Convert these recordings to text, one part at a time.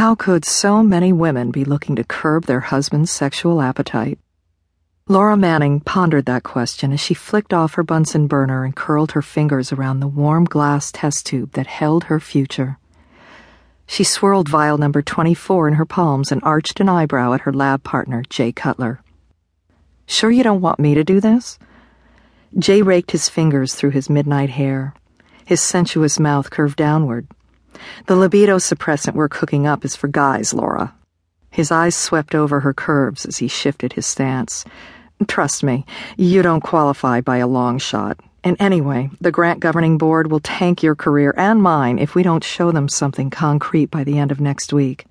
How could so many women be looking to curb their husband's sexual appetite? Laura Manning pondered that question as she flicked off her Bunsen burner and curled her fingers around the warm glass test tube that held her future. She swirled vial number 24 in her palms and arched an eyebrow at her lab partner, Jay Cutler. Sure you don't want me to do this? Jay raked his fingers through his midnight hair. His sensuous mouth curved downward. The libido suppressant we're cooking up is for guys, Laura. His eyes swept over her curves as he shifted his stance. Trust me, you don't qualify by a long shot. And anyway, the grant governing board will tank your career and mine if we don't show them something concrete by the end of next week.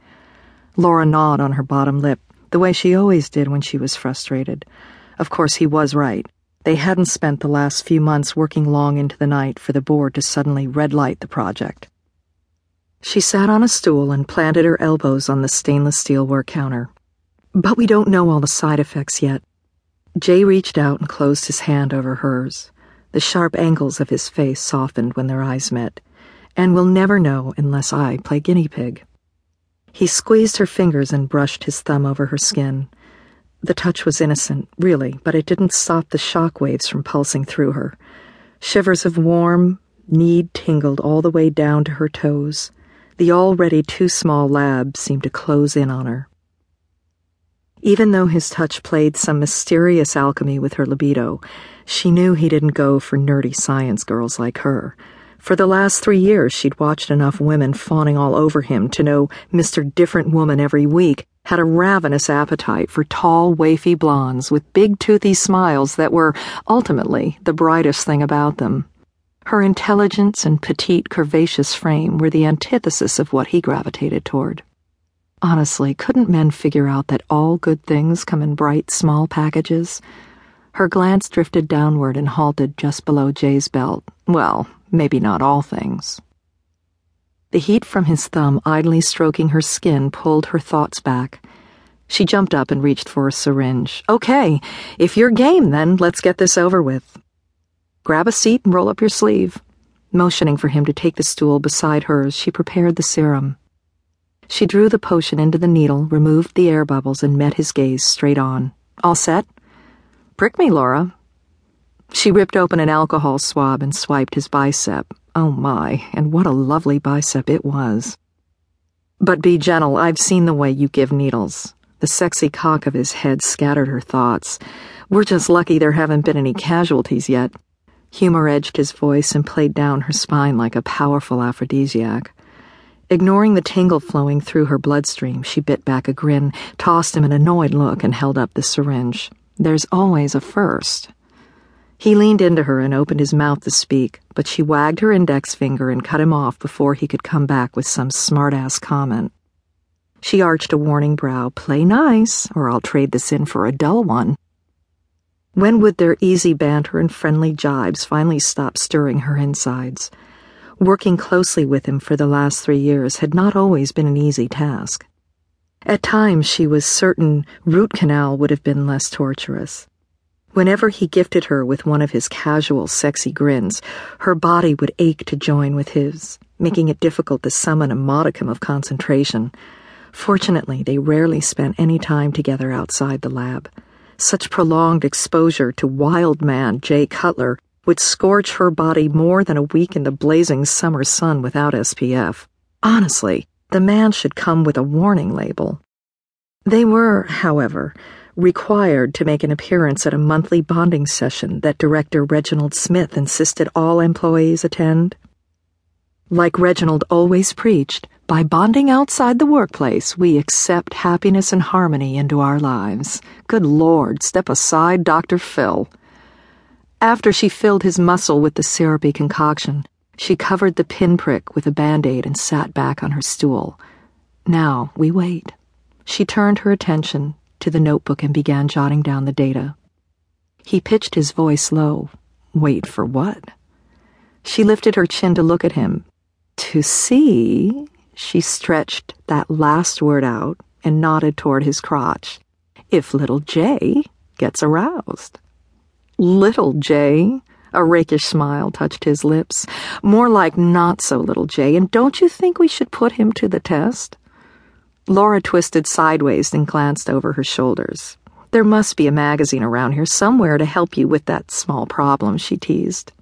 Laura gnawed on her bottom lip, the way she always did when she was frustrated. Of course, he was right. They hadn't spent the last few months working long into the night for the board to suddenly red light the project. She sat on a stool and planted her elbows on the stainless steel work counter. But we don't know all the side effects yet. Jay reached out and closed his hand over hers. The sharp angles of his face softened when their eyes met, and we'll never know unless I play guinea pig. He squeezed her fingers and brushed his thumb over her skin. The touch was innocent, really, but it didn't stop the shock waves from pulsing through her. Shivers of warm need tingled all the way down to her toes. The already too small lab seemed to close in on her. Even though his touch played some mysterious alchemy with her libido, she knew he didn't go for nerdy science girls like her. For the last three years, she'd watched enough women fawning all over him to know Mr. Different Woman every week had a ravenous appetite for tall, wafy blondes with big, toothy smiles that were, ultimately, the brightest thing about them. Her intelligence and petite, curvaceous frame were the antithesis of what he gravitated toward. Honestly, couldn't men figure out that all good things come in bright, small packages? Her glance drifted downward and halted just below Jay's belt. Well, maybe not all things. The heat from his thumb idly stroking her skin pulled her thoughts back. She jumped up and reached for a syringe. Okay, if you're game, then let's get this over with. Grab a seat and roll up your sleeve. Motioning for him to take the stool beside hers, she prepared the serum. She drew the potion into the needle, removed the air bubbles, and met his gaze straight on. All set? Prick me, Laura. She ripped open an alcohol swab and swiped his bicep. Oh my, and what a lovely bicep it was. But be gentle, I've seen the way you give needles. The sexy cock of his head scattered her thoughts. We're just lucky there haven't been any casualties yet. Humor edged his voice and played down her spine like a powerful aphrodisiac. Ignoring the tingle flowing through her bloodstream, she bit back a grin, tossed him an annoyed look, and held up the syringe. There's always a first. He leaned into her and opened his mouth to speak, but she wagged her index finger and cut him off before he could come back with some smart-ass comment. She arched a warning brow. Play nice, or I'll trade this in for a dull one. When would their easy banter and friendly jibes finally stop stirring her insides? Working closely with him for the last three years had not always been an easy task. At times, she was certain root canal would have been less torturous. Whenever he gifted her with one of his casual, sexy grins, her body would ache to join with his, making it difficult to summon a modicum of concentration. Fortunately, they rarely spent any time together outside the lab. Such prolonged exposure to wild man Jay Cutler would scorch her body more than a week in the blazing summer sun without SPF. Honestly, the man should come with a warning label. They were, however, required to make an appearance at a monthly bonding session that Director Reginald Smith insisted all employees attend. Like Reginald always preached, by bonding outside the workplace, we accept happiness and harmony into our lives. Good Lord, step aside, Dr. Phil. After she filled his muscle with the syrupy concoction, she covered the pinprick with a band aid and sat back on her stool. Now we wait. She turned her attention to the notebook and began jotting down the data. He pitched his voice low. Wait for what? She lifted her chin to look at him. To see, she stretched that last word out and nodded toward his crotch. If little Jay gets aroused. Little Jay? A rakish smile touched his lips. More like not so little Jay, and don't you think we should put him to the test? Laura twisted sideways and glanced over her shoulders. There must be a magazine around here somewhere to help you with that small problem, she teased.